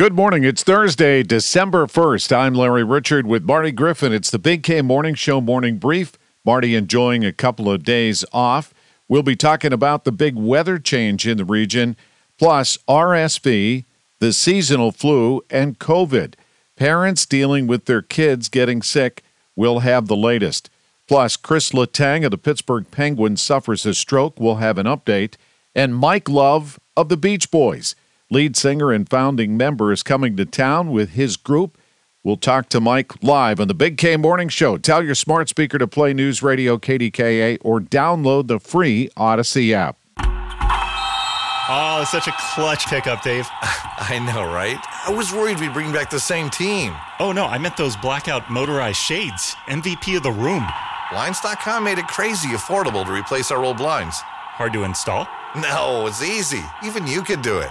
Good morning. It's Thursday, December 1st. I'm Larry Richert with Marty Griffin. It's the Big K Morning Show morning brief. Marty enjoying a couple of days off. We'll be talking about the big weather change in the region, plus RSV, the seasonal flu, and COVID. Parents dealing with their kids getting sick will have the latest. Plus, Chris Letang of the Pittsburgh Penguins suffers a stroke. We'll have an update. And Mike Love of the Beach Boys lead singer and founding member, is coming to town with his group. We'll talk to Mike live on the Big K Morning Show. Tell your smart speaker to play News Radio KDKA or download the free Audacy app. Oh, it's such a clutch pickup, Dave. I know, right? I was worried we'd bring back the same team. Oh, no, I meant those blackout motorized shades. MVP of the room. Blinds.com made it crazy affordable to replace our old blinds. Hard to install? No, it's easy. Even you could do it.